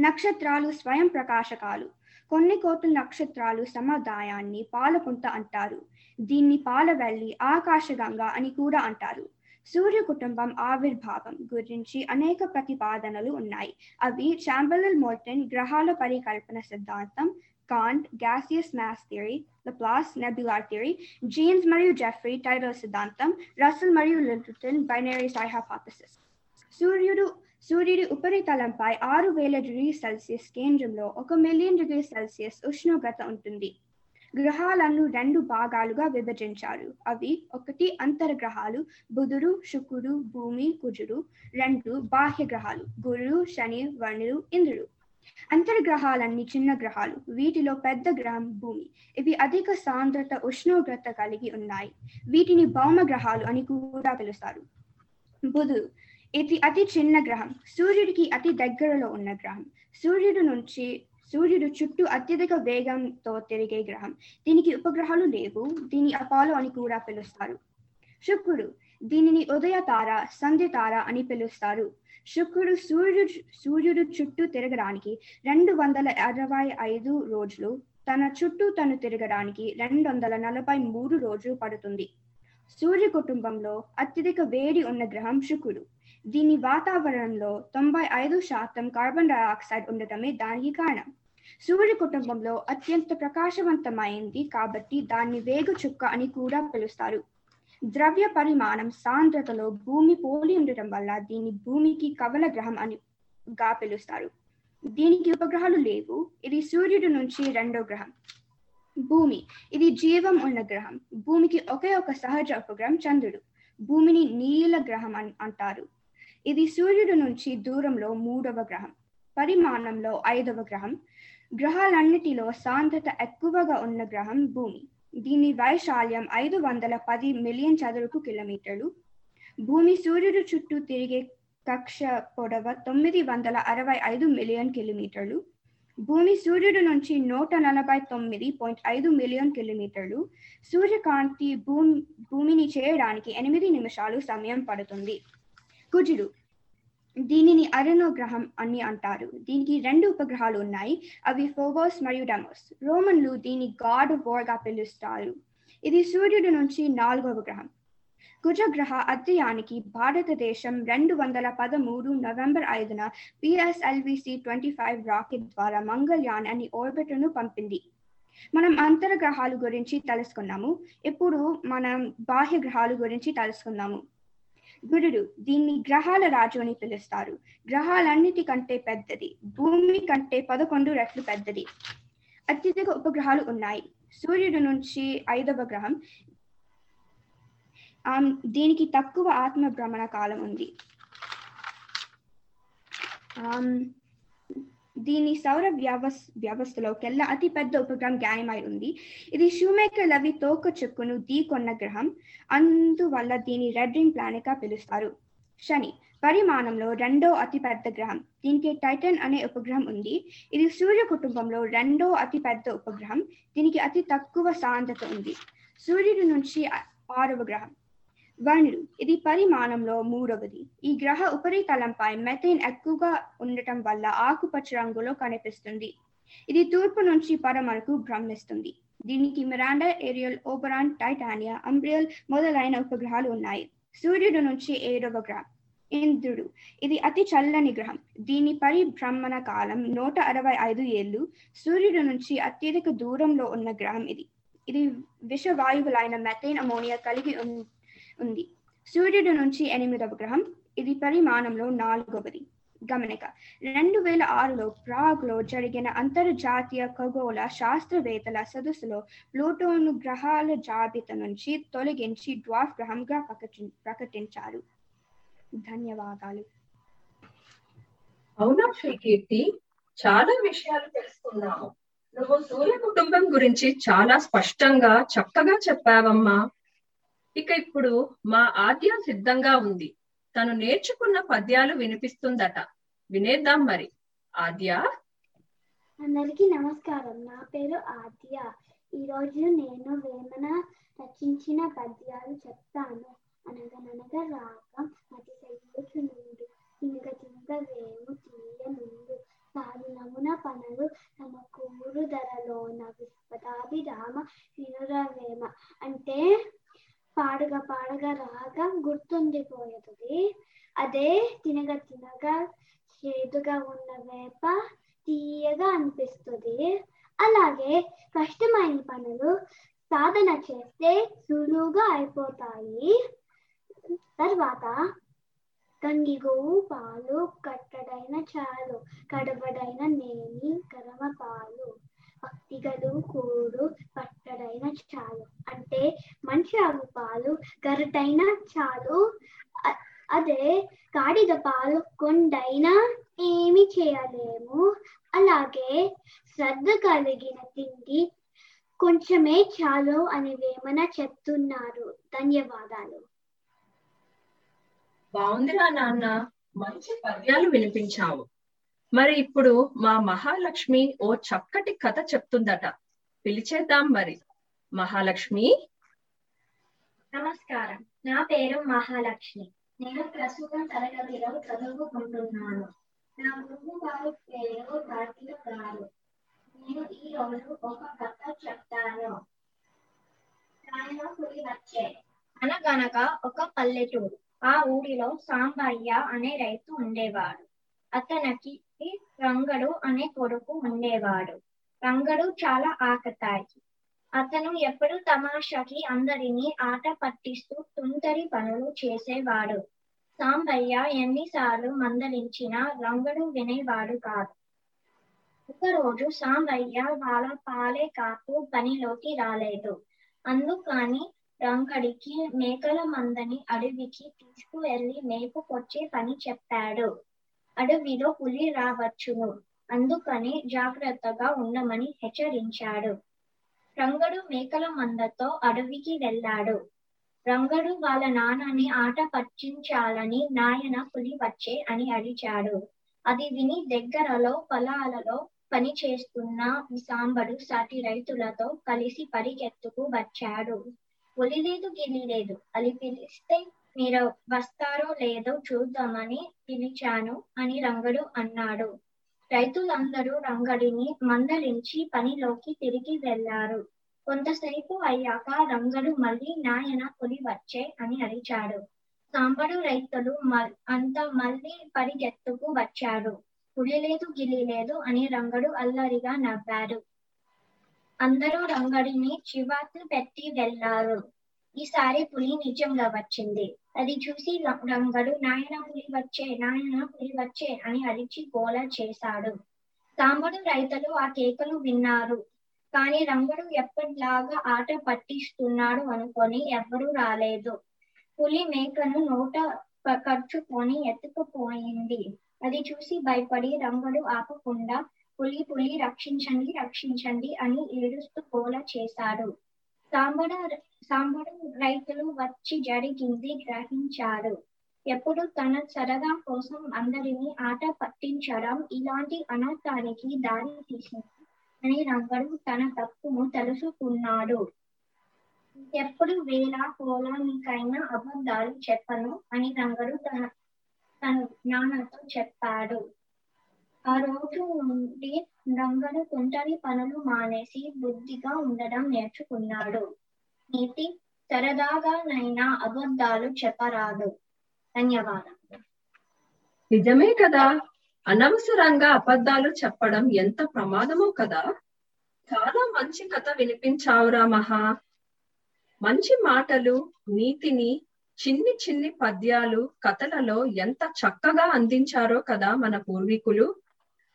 నక్షత్రాలు స్వయం ప్రకాశకాలు. కొన్ని కోట్ల నక్షత్రాలు సముదాయాన్ని పాలపుంత అంటారు. దీన్ని పాలవెల్లి ఆకాశగంగా అని కూడా అంటారు. సూర్య కుటుంబం ఆవిర్భావం గురించి అనేక ప్రతిపాదనలు ఉన్నాయి. అవి చాంబర్లల్ మోర్టన్ గ్రహాల పరికల్పన సిద్ధాంతం Kant gaseous mass theory Laplace nebular theory Jeans మరియు జెఫ్రీ టైలర్ సిద్ధాంతం రసల్ మరియు లిల్టన్ బైనరీ సై సూర్యుడు సూర్యుడి ఉపరితలంపై ఆరు వేల డిగ్రీ సెల్సియస్ కేంద్రంలో ఒక మిలియన్ డిగ్రీ సెల్సియస్ ఉష్ణోగ్రత ఉంటుంది. గ్రహాలను రెండు భాగాలుగా విభజించారు. అవి ఒకటి అంతర్గ్రహాలు బుధుడు శుక్రుడు భూమి కుజుడు రెండు బాహ్య గ్రహాలు గురుడు శని వర్ణుడు ఇంద్రుడు. అంతర్గ్రహాలన్నీ చిన్న గ్రహాలు. వీటిలో పెద్ద గ్రహం భూమి. ఇవి అధిక సాంద్రత ఉష్ణోగ్రత కలిగి ఉన్నాయి. వీటిని భౌమ గ్రహాలు అని కూడా పిలుస్తారు. బుధుడు ఇది అతి చిన్న గ్రహం. సూర్యుడికి అతి దగ్గరలో ఉన్న గ్రహం. సూర్యుడు నుంచి సూర్యుడు చుట్టూ అత్యధిక వేగంతో తిరిగే గ్రహం. దీనికి ఉపగ్రహాలు లేవు. దీని అపాలో అని కూడా పిలుస్తారు. శుక్రుడు దీనిని ఉదయ తార సంధ్య తార అని పిలుస్తారు. శుక్రుడు సూర్యుడు సూర్యుడు చుట్టూ తిరగడానికి రెండు వందల అరవై ఐదు రోజులు తన చుట్టూ తను తిరగడానికి రెండు వందల నలభై మూడు రోజులు పడుతుంది. సూర్య కుటుంబంలో అత్యధిక వేడి ఉన్న గ్రహం శుక్రుడు. దీని వాతావరణంలో తొంభై ఐదు శాతం కార్బన్ డైఆక్సైడ్ ఉండటమే దానికి కారణం. సూర్య కుటుంబంలో అత్యంత ప్రకాశవంతమైంది కాబట్టి దాన్ని వేగు చుక్క అని కూడా పిలుస్తారు. ద్రవ్య పరిమాణం సాంద్రతలో భూమి పోలి ఉండటం వల్ల దీన్ని భూమికి కవల గ్రహం అని గా పిలుస్తారు. దీనికి ఉపగ్రహాలు లేవు. ఇది సూర్యుడి నుంచి రెండో గ్రహం. భూమి. ఇది జీవం ఉన్న గ్రహం. భూమికి ఒకే ఒక సహజ ఉపగ్రహం చంద్రుడు. భూమిని నీల గ్రహం అని అంటారు. ఇది సూర్యుడు నుంచి దూరంలో మూడవ గ్రహం పరిమాణంలో ఐదవ గ్రహం గ్రహాలన్నిటిలో సాంద్రత ఎక్కువగా ఉన్న గ్రహం భూమి. దీని వైశాల్యం ఐదు వందల పది మిలియన్ చదరపు కిలోమీటర్లు. భూమి సూర్యుడు చుట్టూ తిరిగే కక్ష పొడవ తొమ్మిది వందల అరవై ఐదు మిలియన్ కిలోమీటర్లు. భూమి సూర్యుడు నుంచి నూట నలభై తొమ్మిది పాయింట్ ఐదు మిలియన్ కిలోమీటర్లు. సూర్యకాంతి భూమి భూమిని చేయడానికి ఎనిమిది నిమిషాలు సమయం పడుతుంది. కుజుడు. దీనిని అరుణోగ్రహం అని అంటారు. దీనికి రెండు ఉపగ్రహాలు ఉన్నాయి. అవి ఫోబోస్ మరియు డెమోస్. రోమన్లు దీని గాడ్ వార్గా పిలుస్తారు. ఇది సూర్యుడి నుంచి నాలుగవ గ్రహం కుజగ్రహ అధ్యయానికి భారతదేశం రెండు వందల పదమూడు నవంబర్ ఐదున పిఎస్ఎల్విసి ట్వంటీ ఫైవ్ రాకెట్ ద్వారా మంగళయాన్ అని ఓర్బిటర్ను పంపింది. మనం అంతర్గ్రహాలు గురించి తెలుసుకున్నాము. ఇప్పుడు మనం బాహ్య గ్రహాలు గురించి తెలుసుకుందాము. గురుడు దీన్ని గ్రహాల రాజు అని పిలుస్తారు. గ్రహాలన్నిటికంటే పెద్దది భూమి కంటే పదకొండు రెట్లు పెద్దది. అత్యధిక ఉపగ్రహాలు ఉన్నాయి. సూర్యుడు నుంచి ఐదవ గ్రహం. ఆమ్, దీనికి తక్కువ ఆత్మ భ్రమణ కాలం ఉంది. ఆమ్, దీని సౌర వ్యవస్ వ్యవస్థలోకెల్లా అతి పెద్ద ఉపగ్రహం గాయమై ఉంది. ఇది షూమేకర్ లవి తోక చుక్కును ఢీకొన్న గ్రహం. అందువల్ల దీని రెడ్ రింగ్ ప్లానెట్గా పిలుస్తారు. శని పరిమాణంలో రెండో అతి పెద్ద గ్రహం. దీనికి టైటన్ అనే ఉపగ్రహం ఉంది. ఇది సూర్య కుటుంబంలో రెండో అతి పెద్ద ఉపగ్రహం. దీనికి అతి తక్కువ సాంద్రత ఉంది. సూర్యుడి నుంచి ఆరవ గ్రహం. వరుణుడు ఇది పరిమాణంలో మూడవది. ఈ గ్రహ ఉపరితలంపై మెథేన్ ఎక్కువగా ఉండటం వల్ల ఆకుపచ్చ రంగులో కనిపిస్తుంది. ఇది తూర్పు నుంచి పరమరకు భ్రమిస్తుంది. దీనికి మిరాండా ఏరియల్ ఓబరాన్ టైటానియా అంబ్రియల్ మొదలైన ఉపగ్రహాలు ఉన్నాయి. సూర్యుడు నుంచి ఏడవ గ్రహం. ఇంద్రుడు. ఇది అతి చల్లని గ్రహం. దీని పరిభ్రమణ కాలం నూట అరవై ఐదు ఏళ్ళు. సూర్యుడు నుంచి అత్యధిక దూరంలో ఉన్న గ్రహం ఇది. ఇది విషవాయువులైన మెథేన్ అమోనియా కలిగి ఉంది ఉంది. సూర్యుడు నుంచి ఎనిమిదవ గ్రహం ఇది పరిమాణంలో నాలుగవది. గమనిక రెండు వేల ఆరులో ప్రాగ్లో జరిగిన అంతర్జాతీయ ఖగోళ శాస్త్రవేత్తల సదస్సులో ప్లూటోను గ్రహాల జాబితా నుంచి తొలగించి డ్వాఫ్ గ్రహంగా ప్రకటించారు. ధన్యవాదాలు. అవునా శ్రీకీర్తి? చాలా విషయాలు తెలుసుకున్నాము. నువ్వు సూర్య కుటుంబం గురించి చాలా స్పష్టంగా చక్కగా చెప్పావమ్మా. ఇక ఇప్పుడు మా ఆద్యం సిద్ధంగా ఉంది. తను నేర్చుకున్న పద్యాలు వినిపిస్తుందట. వినేద్దాం మరి. ఆద్య అందరికీ నమస్కారం. నా పేరు ఆద్య ఈరోజు నేను వేమన రచించిన పద్యాలు చెప్తాను. అనగననగ రాగం మతి సెయ్యుచు నుండు తినగ తినగ వేము తీయ నుండు నమున పనులు తమ కూరు ధరలోన విశ్వదాభిరామ వినురవేమ. అంటే పాడగా పాడగా రాగా గుర్తుండిపోయేది. అదే తినగ తినగా చేదుగా ఉన్న వేప తీయగా అనిపిస్తుంది. అలాగే కష్టమైన పనులు సాధన చేస్తే సులువుగా అయిపోతాయి. తర్వాత కంగిగోవు పాలు కట్టడైన చాలు కడవడైన నేని కరమ పాలు. భక్తిగలు కూడు పట్టడైన చాలు. అంటే మంచి ఆవు పాలు గరటైన చాలు. అదే గాడిద పాలు కొండైనా ఏమి చేయలేము. అలాగే శ్రద్ధ కలిగిన తిండి కొంచెమే చాలు అని వేమన చెప్తున్నారు. ధన్యవాదాలు. బాగుందిరా నాన్న. మంచి పద్యాలు వినిపించావు. మరి ఇప్పుడు మా మహాలక్ష్మి ఓ చక్కటి కథ చెప్తుందట. పిలిచేద్దాం మరి. మహాలక్ష్మి? నమస్కారం. నా పేరు మహాలక్ష్మి. నేను ప్రస్తుతం తరగతిలో చదువుకుంటున్నాను. నా గురువు గారి పేరు కార్తీక గారు. నేను ఈ రోజు ఒక కథ చెప్తాను. ఆయన వచ్చే. అనగనగా ఒక పల్లెటూరు. ఆ ఊరిలో సాంబయ్య అనే రైతు ఉండేవాడు. అతనికి రంగడు అనే కొడుకు ఉండేవాడు. రంగడు చాలా ఆకతాయి. అతను ఎప్పుడు తమాషాకి అందరినీ ఆట పట్టిస్తూ తుంటరి పనులు చేసేవాడు. సాంబయ్య ఎన్నిసార్లు మందలించినా రంగడు వినేవాడు కాదు. ఒకరోజు సాంబయ్య వాళ్ళ పాలే కాపు పనిలోకి రాలేదు. అందుకని రంగడికి మేకల మందని అడవికి తీసుకువెళ్ళి మేపుకొచ్చే పని చెప్పాడు. అడవిలో పులి రావచ్చును. అందుకని జాగ్రత్తగా ఉండమని హెచ్చరించాడు. రంగడు మేకల మందతో అడవికి వెళ్ళాడు. రంగడు వాళ్ళ నాన్నని ఆట పట్టించాలని నాయన పులి వచ్చే అని అడిచాడు అది విని దగ్గరలో పొలాలలో పని చేస్తున్న సాంబడు సాటి రైతులతో కలిసి పరిగెత్తుకు వచ్చాడు. పులి లేదు గిలి లేదు. అది పిలిస్తే మీరు వస్తారో లేదో చూద్దామని పిలిచాను అని రంగడు అన్నాడు. రైతులందరూ రంగడిని మందలించి పనిలోకి తిరిగి వెళ్ళారు కొంతసేపు అయ్యాక రంగడు మళ్ళీ నాయన పులి వచ్చే అని అరిచాడు. సాంబడు రైతులు మ- అంతా మళ్ళీ పరిగెత్తుకు వచ్చాడు పులి లేదు గిలి లేదు అని రంగడు అల్లరిగా నవ్వారు. అందరూ రంగడిని చివాట్లు పెట్టి వెళ్ళారు ఈసారి పులి నిజంగా వచ్చింది. అది చూసి రంగడు నాయన పులి వచ్చే నాయన పులి వచ్చే అని అరిచి గోల చేశాడు. సాంబడు రైతులు ఆ కేకలు విన్నారు. కానీ రంగడు ఎప్పటిలాగా ఆట పట్టిస్తున్నాడు అనుకొని ఎవరూ రాలేదు. పులి మేకను నోట ఖర్చుకొని ఎత్తుకుపోయింది. అది చూసి భయపడి రంగడు ఆపకుండా పులి పులి రక్షించండి రక్షించండి అని ఏడుస్తూ గోల చేశాడు. సాంబడ సాంబడు రైతులు వచ్చి జరిగింది గ్రహించారు. ఎప్పుడు తన సరదా కోసం అందరినీ ఆట పట్టించడం ఇలాంటి అనర్థానికి దారి తీసింది అని రంగడు తన తప్పును తెలుసుకున్నాడు. ఎప్పుడు వేళ కోలానికైనా అబద్ధాలు చెప్పను అని రంగడు తన తన నాన్నతో చెప్పాడు. ఆ రోజు నుండి రంగడు కుంటరి పనులు మానేసి బుద్ధిగా ఉండడం నేర్చుకున్నాడు. నీతి సరదాగానైనా అబద్ధాలు చెప్పరాదు. ధన్యవాదాలు నిజమే కదా? అనవసరంగా అబద్ధాలు చెప్పడం ఎంత ప్రమాదమో కదా? చాలా మంచి కథ వినిపించావురా మహా. మంచి మాటలు నీతిని చిన్ని చిన్ని పద్యాలు కథలలో ఎంత చక్కగా అందించారో కదా మన పూర్వీకులు.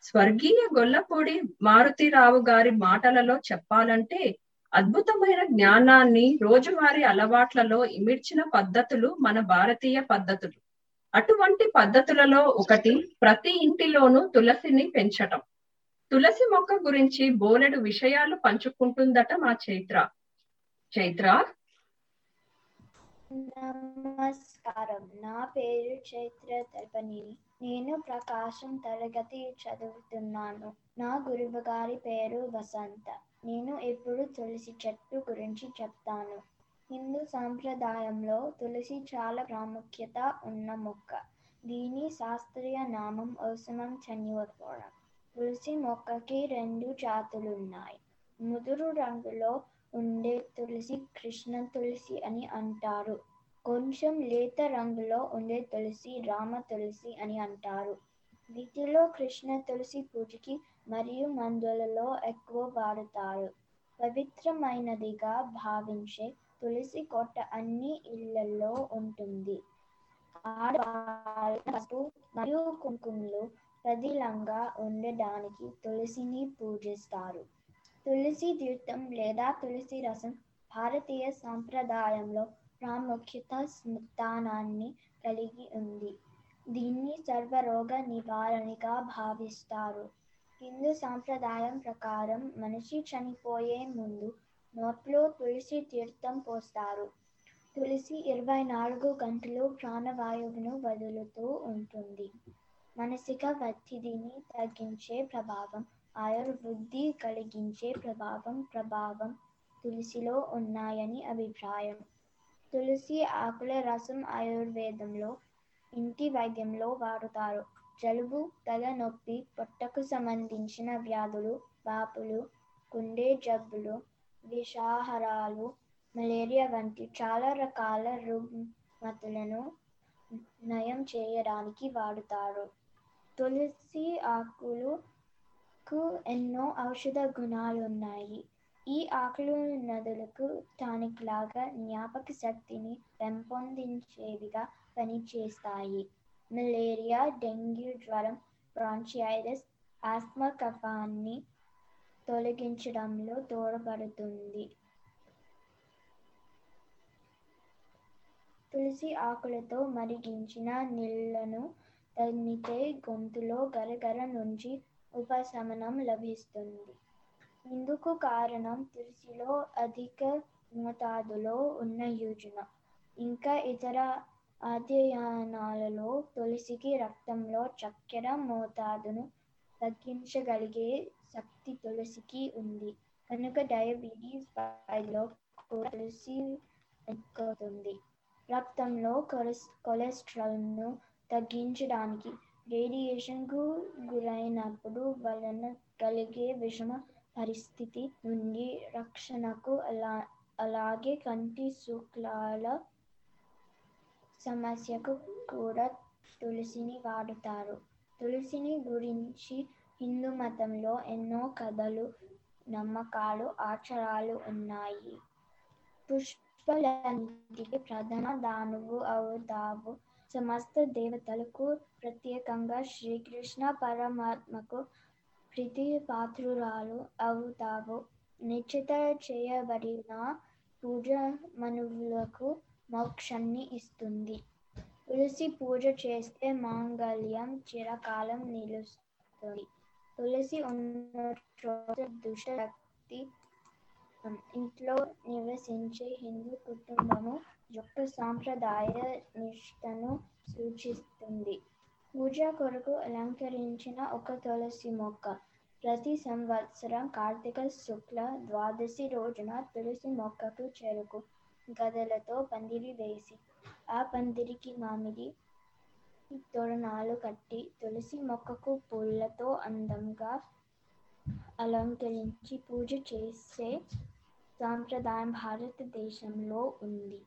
స్వర్గీయ గొల్లపూడి మారుతిరావు గారి మాటలలో చెప్పాలంటే అద్భుతమైన జ్ఞానాన్ని రోజువారీ అలవాట్లలో ఇమిడ్చిన పద్ధతులు మన భారతీయ పద్ధతులు. అటువంటి పద్ధతులలో ఒకటి ప్రతి ఇంటిలోనూ తులసిని పెంచటం. తులసి మొక్క గురించి బోలెడు విషయాలు పంచుకుంటుందట మా చైత్ర. చైత్ర? నమస్కారం. నా పేరు చైత్ర తల్పనిని. నేను ప్రకాశం తరగతి చదువుతున్నాను. నా గురువు గారి పేరు వసంత. నేను ఇప్పుడు తులసి చెట్టు గురించి చెప్తాను. హిందూ సాంప్రదాయంలో తులసి చాలా ప్రాముఖ్యత ఉన్న మొక్క. దీని శాస్త్రీయ నామం ఓసమం చనివర్కోవడం తులసి మొక్కకి రెండు జాతులున్నాయి. ముదురు రంగులో ఉండే తులసి కృష్ణ తులసి అని అంటారు. కొంచెం లేత రంగులో ఉండే తులసి రామ తులసి అని అంటారు. వీటిలో కృష్ణ తులసి పూజకి మరియు మందులలో ఎక్కువ వాడుతారు. పవిత్రమైనదిగా భావించే తులసి కోట అన్ని ఇళ్ళలో ఉంటుంది. పసుపు మరియు కుంకుమలు పదిలంగా ఉండడానికి తులసిని పూజిస్తారు. తులసి తీర్థం లేదా తులసి రసం భారతీయ సాంప్రదాయంలో ప్రాముఖ్యత స్థానాన్ని కలిగి ఉంది. దీన్ని సర్వరోగ నివారణగా భావిస్తారు. హిందూ సాంప్రదాయం ప్రకారం మనిషి చనిపోయే ముందు నోట్లో తులసి తీర్థం పోస్తారు. తులసి ఇరవై నాలుగు గంటలు ప్రాణవాయువును వదులుతూ ఉంటుంది. మానసిక ఒత్తిడిని తగ్గించే ప్రభావం ఆయుర్వృద్ధి కలిగించే ప్రభావం ప్రభావం తులసిలో ఉన్నాయని అభిప్రాయం. తులసి ఆకుల రసం ఆయుర్వేదంలో ఇంటి వైద్యంలో వాడుతారు. జలుబు తలనొప్పి పొట్టకు సంబంధించిన వ్యాధులు వాపులు గుండె జబ్బులు విషాహారాలు మలేరియా వంటి చాలా రకాల రుగ్మతులను నయం చేయడానికి వాడుతారు. తులసి ఆకులకు ఎన్నో ఔషధ గుణాలు ఉన్నాయి ఈ ఆకులు నదులకు టానిక్ లాగా జ్ఞాపక శక్తిని పెంపొందించేవిగా పనిచేస్తాయి. మలేరియా డెంగ్యూ జ్వరం బ్రాంచిఐటిస్ ఆస్మా కఫాన్ని తొలగించడంలో తోడ్పడుతుంది తులసి ఆకులతో మరిగించిన నీళ్ళను తగ్గితే గొంతులో గరగర నుంచి ఉపశమనం లభిస్తుంది. ఇందుకు కారణం తులసిలో అధిక మోతాదులో ఉన్న యోజన. ఇంకా ఇతర అధ్యయనాలలో తులసికి రక్తంలో చక్కెర మోతాదును తగ్గించగలిగే శక్తి తులసికి ఉంది. కనుక డయాబెటీస్ వ్యాధిలో కూడా తులసి ఎక్కుతుంది రక్తంలో కొలెస్ కొలెస్ట్రాల్ను తగ్గించడానికి రేడియేషన్కు గురైనప్పుడు వలన కలిగే విషమ పరిస్థితి నుండి రక్షణకు అలా అలాగే కంటి శుక్లాల సమస్యకు కూడా తులసిని వాడుతారు. తులసిని గురించి హిందూ మతంలో ఎన్నో కథలు నమ్మకాలు ఆచారాలు ఉన్నాయి. పుష్పలంటికి ప్రధాన దానువు అవుతావు. సమస్త దేవతలకు ప్రత్యేకంగా శ్రీకృష్ణ పరమాత్మకు ప్రీతి పాత్రురాలు అవుతావు. నిశ్చిత చేయబడిన పూజ మనువులకు మోక్షాన్ని ఇస్తుంది. తులసి పూజ చేస్తే మాంగళ్యం చిరకాలం నిలుస్తుంది. తులసి ఉన్న చోట దుష్టశక్తి ఇంట్లో నివసించే హిందూ కుటుంబము యొక్క సాంప్రదాయ నిష్టను సూచిస్తుంది. పూజ కొరకు అలంకరించిన ఒక తులసి మొక్క. ప్రతి సంవత్సరం కార్తీక శుక్ల ద్వాదశి రోజున తులసి మొక్కకు చెరుకు గదలతో పందిరి వేసి ఆ పందిరికి మామిడి తోరణాలు కట్టి తులసి మొక్కకు పూలతో అందంగా అలంకరించి పూజ చేసే సాంప్రదాయం భారతదేశంలో ఉంది.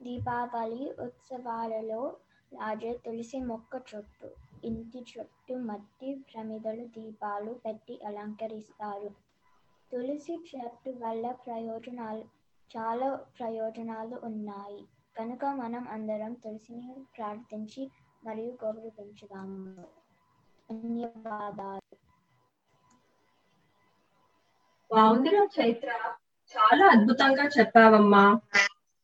దీపావళి ఉత్సవాలలో రాజే తులసి మొక్క చుట్టూ ఇంటి చుట్టూ మట్టి ప్రమిదలు దీపాలు పెట్టి అలంకరిస్తారు. తులసి చెట్టు వల్ల ప్రయోజనాలు చాలా ప్రయోజనాలు ఉన్నాయి. కనుక మనం అందరం తులసిని ప్రార్థించి మరియు గౌరవించుదాము ధన్యవాదాలు. బాగుందిరా చైత్ర. చాలా అద్భుతంగా చెప్పావమ్మా.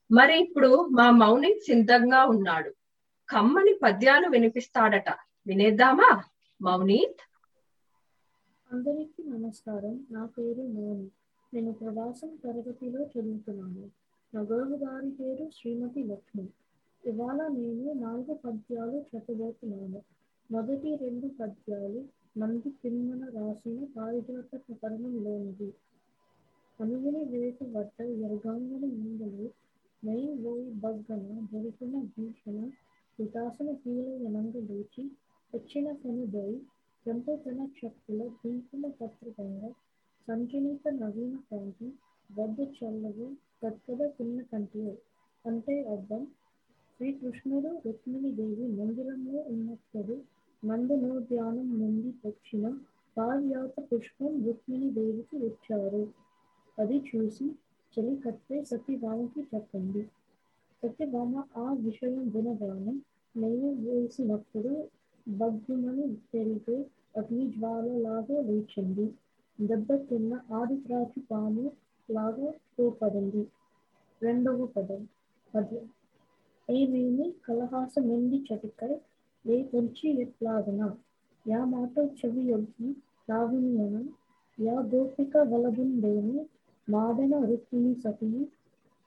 మరి ఇప్పుడు మా మౌని సిద్ధంగా ఉన్నాడు. కమ్మని పద్యాలు వినిపిస్తాడట. వినేద్దామా? మౌనీత్? అందరికీ నమస్కారం. నా పేరు మౌని. నేను ప్రవాసం తరగతిలో చదువుతున్నాను. నా గురువు గారి పేరు శ్రీమతి లక్ష్మి. ఇవాళ నేను నాలుగు పద్యాలు చెప్పబోతున్నాను మొదటి రెండు పద్యాలు నంది తిమ్మన రాసిన పారిజాత ప్రకరణంలోనిది అనుగుని వేసి వద్ద ఎరగాంగన ఇందలు నై ఓయి బగ్గన దొరికిన భీషణ వికాసన కీలయనంగ లేచి వచ్చిన కనుదోయి చెంపతన శక్తుల దీపమ పత్రికంగా సంచలిత నవీన కాంతి వద్ద చల్లవు కక్కద చిన్న కంటి అంటే అర్థం శ్రీకృష్ణుడు రుక్మిణి దేవి మందిరంలో ఉన్నప్పుడు నందనోద్యానం నుండి వచ్చిన పార్యాత పుష్పం రుక్మిణి దేవికి ఇచ్చారు. అది చూసి చలి కట్టే సత్యభామకి చెప్పండి. సత్యభామ ఆ విషయం వినగానే నేను వేసినప్పుడు భగ్గుమని పెరిగే అగ్ని జ్వాలలాగా లేచింది దెబ్బతిన్న ఆదిత్రాచు పాము లాగా తోపడింది. రెండవ పదం. పద్యం ఏమేమి కలహాసమెంది చటికై లేకొంచి ఎట్లాగన? యా మాట చెవియొగ్గి లావినియన యా గోపిక వలదుండేని మాడన రుక్మిణి సతీ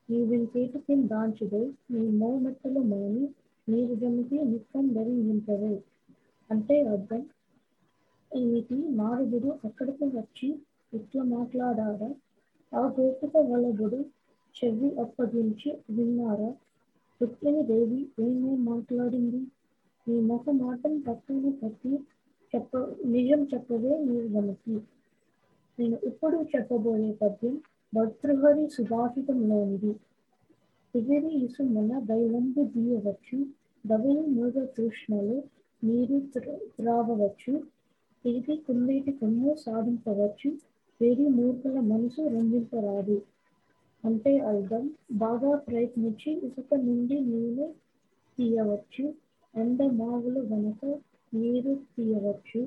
నీవింకేటికిన్ దాంచుదే? నీ మోమెట్టలు మోని? నీరు జమితే నిత్యం ధరించవే అంటే అర్థం. ఏమిటి? నారదుడు అక్కడికి వచ్చి ఇట్లా మాట్లాడారా ఆ గోపిక వలదుడు చెవి అప్పగించి విన్నారా? రుక్మిణి దేవి ఏమేం మాట్లాడింది? నీ ముఖ మాటను పక్కన పెట్టి చెప్ప నిజం చెప్పవే నీవు గమకి నేను ఇప్పుడు చెప్పబోయే పద్యం భర్తృహరి సుభాషితంలోనిది. తిగిరి ఇసుమన దైవంబు దీయవచ్చు. దవయి మృగ తృష్ణలు నీరు త్రాగవచ్చు తిరిగి కుందేటి కొమ్ము సాధించవచ్చు. వేడి మూర్ఖుల మనసు రంజింపరాదు. అంటే అర్థం బాగా ప్రయత్నించి ఇసుక నుండి నీరు తీయవచ్చు. ఎండ మావుల వెనక నీరు తీయవచ్చు.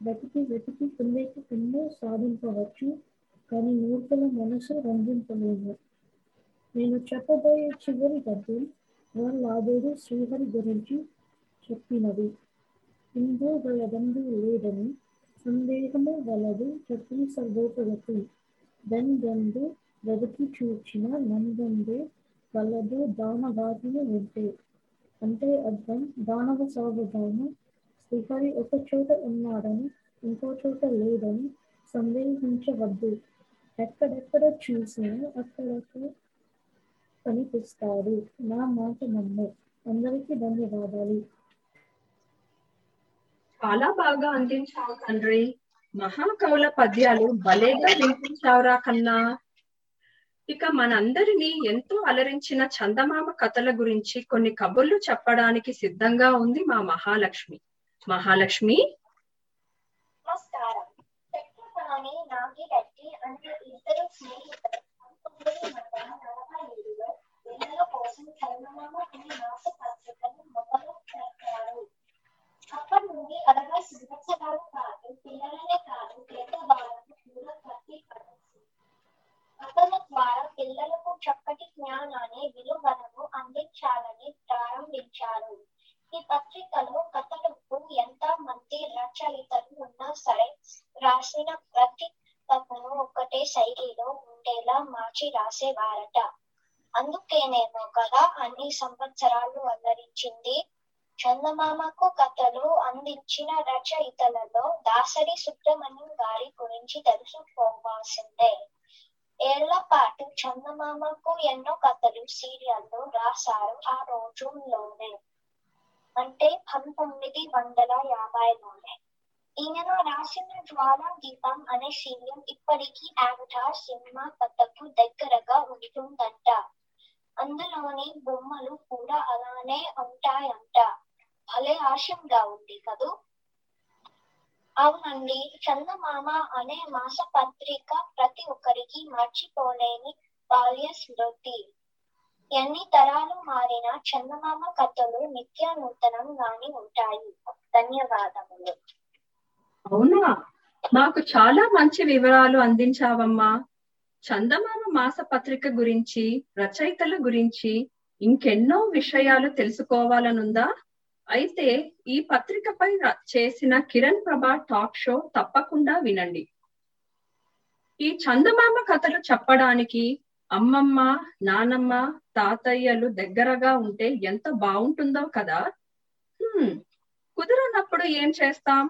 వెతికి వెతికి కుందేటి కొమ్ము సాధింపవచ్చు. కానీ మూర్ఖుల మనసు రంజింపలేము. నేను చెప్పబోయే చివరి పద్యం లాదేడు శ్రీహరి గురించి చెప్పినది. ఇందో గలదందు లేదని సందేహము వలదు చెప్పి సర్వోపగతి దెందెందు వెదకి చూచిన నందందు వలదు దానవాదిని ఉంటే. అంటే అర్థం దానవ సాగుదాము శ్రీహరి ఒక చోట ఉన్నాడని ఇంకో చోట లేదని సందేహించవద్దు. ఎక్కడెక్కడ చూసినా అక్కడక్కడ కనిపిస్తాడు. నా మాట నమ్ము. అందరికీ ధన్యవాదాలు. చాలా బాగా అందించావు తండ్రి. మహాకవుల పద్యాలు భలేగా వినిపించావురా కన్నా. ఇక మనందరినీ ఎంతో అలరించిన చందమామ కథల గురించి కొన్ని కబుర్లు చెప్పడానికి సిద్ధంగా ఉంది మా మహాలక్ష్మి. మహాలక్ష్మి? నమస్కారం. నాగి గట్టి అనే ఇద్దరు స్నేహితులు పంతొమ్మిది వందల నలభై ఏడు కోసం చందమామ అనే మాస పత్రికను మొదలు పెట్టారు అప్పటి నుండి అరవై సంవత్సరాలు కాదు పిల్లలనే కాదు పెద్దవాళ్ళకు కూడా కత్తి పడుతుంది కథల ద్వారా పిల్లలకు చక్కటి జ్ఞానాన్ని విలువలను అందించాలని ప్రారంభించారు ఈ పత్రికలో కథలకు ఎంత మంది రచయితలు ఉన్నా సరే రాసిన ప్రతి కథను ఒకటే శైలిలో ఉండేలా మార్చి రాసేవారట అందుకేనేమో కదా అన్ని సంవత్సరాలు అల్లరించింది చందమామకు కథలు అందించిన రచయితలలో దాసరి సుబ్రహ్మణ్యం గారి గురించి తెలుసుకోవాల్సిందే. ఏళ్ళ పాటు చందమామకు ఎన్నో కథలు సీరియల్లో రాశారు ఆ రోజుల్లోనే. అంటే పంతొమ్మిది వందల యాభైలోనే. ఈయన రాసిన జ్వాలా దీపం అనే సీరియల్ ఇప్పటికీ అవతార్ సినిమా కథకు దగ్గరగా ఉంటుందంట. అందులోని బొమ్మలు కూడా అలానే ఉంటాయంట. భలే ఆశంగా ఉంది కదూ? అవునండి చందమామ అనే మాస పత్రిక ప్రతి ఒక్కరికి మర్చిపోలేని బాల్య స్మృతి. ఎన్ని తరాలు మారిన చందమామ కథలు నిత్య నూతనంగానే ఉంటాయి. ధన్యవాదములు. అవునా? మాకు చాలా మంచి వివరాలు అందించావమ్మా. చందమామ మాస పత్రిక గురించి రచయితల గురించి ఇంకెన్నో విషయాలు తెలుసుకోవాలనుందా? అయితే ఈ పత్రికపై చేసిన కిరణ్ ప్రభా టాక్ షో తప్పకుండా వినండి. ఈ చందమామ కథలు చెప్పడానికి అమ్మమ్మ నానమ్మ తాతయ్యలు దగ్గరగా ఉంటే ఎంత బాగుంటుందో కదా? కుదరనప్పుడు ఏం చేస్తాం?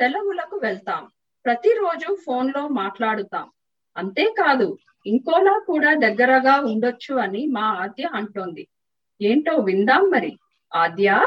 సెలవులకు వెళ్తాం. ప్రతిరోజు ఫోన్లో మాట్లాడుతాం. అంతేకాదు ఇంకోలా కూడా దగ్గరగా ఉండొచ్చు అని మా ఆద్య అంటోంది. ఏంటో విందాం మరి. ఆద్య?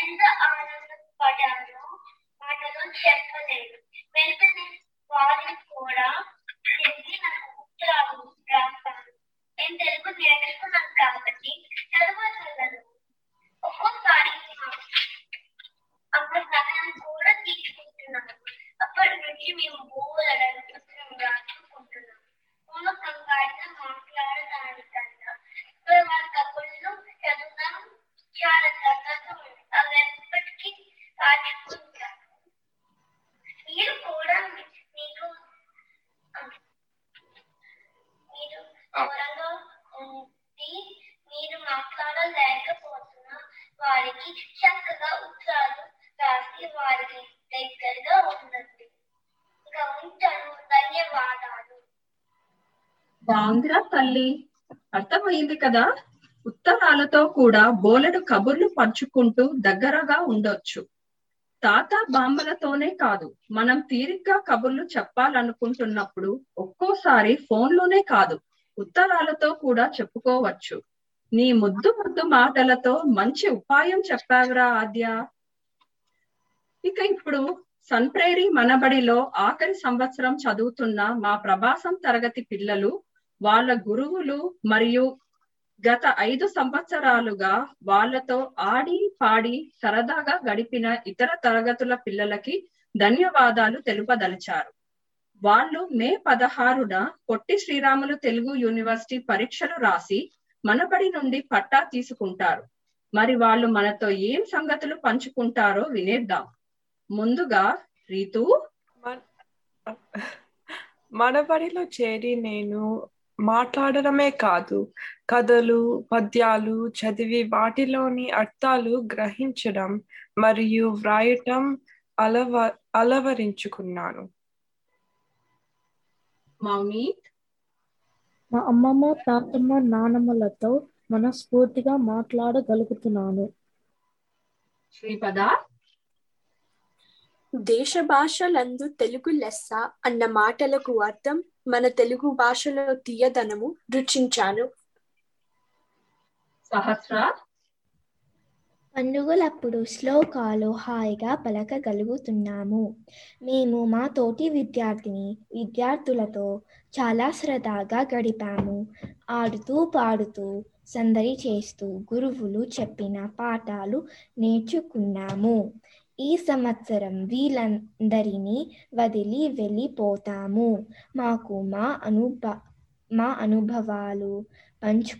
ఎంత ఆనందపడ్డానో మాటలో చెప్పలేదు. వెంటనే వాళ్ళు కూడా తిరిగి నాకు ఉత్తరాలు రాస్తాను. నేను తెలుగు నేర్చుకున్నాను కాబట్టి చదవగలను అర్థమైంది కదా. ఉత్తరాలతో కూడా బోలెడు కబుర్లు పంచుకుంటూ దగ్గరగా ఉండొచ్చు. తాత బామ్మలతోనే కాదు మనం తీరిగ్గా కబుర్లు చెప్పాలనుకుంటున్నప్పుడు ఒక్కోసారి ఫోన్లోనే కాదు ఉత్తరాలతో కూడా చెప్పుకోవచ్చు. నీ ముద్దు ముద్దు మాటలతో మంచి ఉపాయం చెప్పావురా ఆద్య. ఇక ఇప్పుడు సన్ ప్రేరీ మనబడిలో ఆఖరి సంవత్సరం చదువుతున్న మా ప్రభాసం తరగతి పిల్లలు వాళ్ళ గురువులు మరియు గత ఐదు సంవత్సరాలుగా వాళ్ళతో ఆడి పాడి సరదాగా గడిపిన ఇతర తరగతుల పిల్లలకి ధన్యవాదాలు తెలుపదలిచారు. వాళ్ళు మే పదహారున పొట్టి శ్రీరాములు తెలుగు యూనివర్సిటీ పరీక్షలు రాసి మనబడి నుండి పట్టా తీసుకుంటారు. మరి వాళ్ళు మనతో ఏం సంగతులు పంచుకుంటారో వినేద్దాం. ముందుగా రీతు. మనబడిలో చేరి నేను మాట్లాడడమే కాదు. కథలు పద్యాలు చదివి వాటిలోని అర్థాలు గ్రహించడం మరియు వ్రాయటం అలవా అలవరించుకున్నాను. మౌనీత్ మా అమ్మమ్మ తాతమ్మ నానమ్మలతో మనస్ఫూర్తిగా మాట్లాడగలుగుతున్నాను. శ్రీపద? దేశ భాషలందు తెలుగు లెస్స అన్న మాటలకు అర్థం మన తెలుగు భాషలో తీయదనము రుచించాను. సహస్ర. పండుగలప్పుడు శ్లోకాలు హాయిగా పలకగలుగుతున్నాము. మేము మా తోటి విద్యార్థిని విద్యార్థులతో చాలా సరదాగా గడిపాము. ఆడుతూ పాడుతూ సందడి చేస్తూ గురువులు చెప్పిన పాఠాలు నేర్చుకున్నాము. ఈ సంవత్సరం వీళ్ళందరినీ వదిలి వెళ్ళిపోతాము. మాకు మా అనుభ మా అనుభవాలు పంచు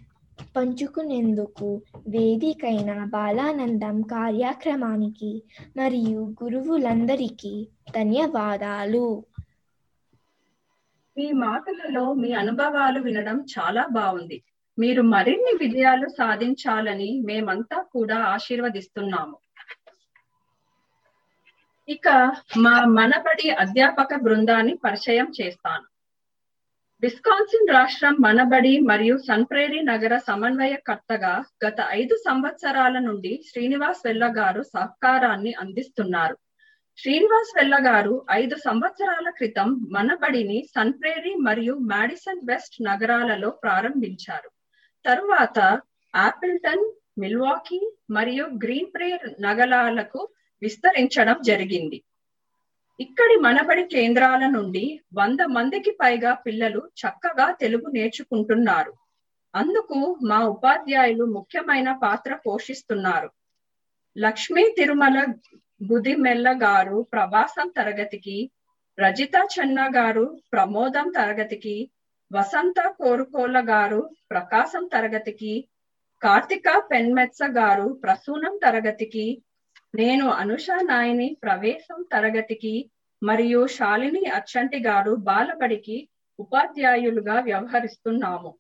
పంచుకునేందుకు వేదికైన బాలానందం కార్యక్రమానికి మరియు గురువులందరికీ ధన్యవాదాలు. మీ మాటలలో మీ అనుభవాలు వినడం చాలా బాగుంది. మీరు మరిన్ని విజయాలు సాధించాలని మేమంతా కూడా ఆశీర్వదిస్తున్నాము. ఇక మా మనబడి అధ్యాపక బృందాన్ని పరిచయం చేస్తాను. విస్కాన్సిన్ రాష్ట్రం మనబడి మరియు సన్ప్రేరి నగర సమన్వయకర్తగా గత ఐదు సంవత్సరాల నుండి శ్రీనివాస్ వెల్ల గారు సహకారాన్ని అందిస్తున్నారు. శ్రీనివాస్ వెల్ల గారు ఐదు సంవత్సరాల క్రితం మనబడిని సన్ప్రేరి మరియు మాడిసన్ వెస్ట్ నగరాలలో ప్రారంభించారు. తరువాత ఆపిల్టన్ మిల్వాకీ మరియు గ్రీన్ ప్రేర్ నగరాలకు విస్తరించడం జరిగింది. ఇక్కడి మనబడి కేంద్రాల నుండి వంద మందికి పైగా పిల్లలు చక్కగా తెలుగు నేర్చుకుంటున్నారు. అందుకు మా ఉపాధ్యాయులు ముఖ్యమైన పాత్ర పోషిస్తున్నారు. లక్ష్మీ తిరుమల బుదిమెల్ల గారు ప్రవాసం తరగతికి రజిత చెన్న గారు ప్రమోదం తరగతికి వసంత కోరుకోల గారు ప్రకాశం తరగతికి కార్తిక పెన్మెత్స గారు ప్రసూనం తరగతికి నేను అనుష నాయని ప్రవేశం తరగతికి మరియు శాలిని అచ్చంటి గారు బాలబడికి ఉపాధ్యాయులుగా వ్యవహరిస్తున్నాము.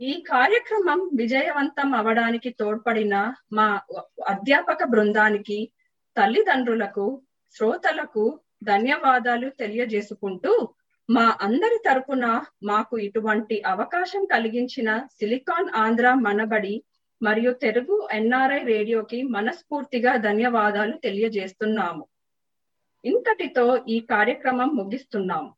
ఈ కార్యక్రమం విజయవంతం అవడానికి తోడ్పడిన మా అధ్యాపక బృందానికి తల్లిదండ్రులకు శ్రోతలకు ధన్యవాదాలు తెలియజేసుకుంటూ మా అందరి తరపున మాకు ఇటువంటి అవకాశం కలిగించిన సిలికాన్ ఆంధ్ర మనబడి మరియు తెలుగు ఎన్ఆర్ఐ రేడియోకి మనస్ఫూర్తిగా ధన్యవాదాలు తెలియజేస్తున్నాము. ఇంతటితో ఈ కార్యక్రమం ముగిస్తున్నాము.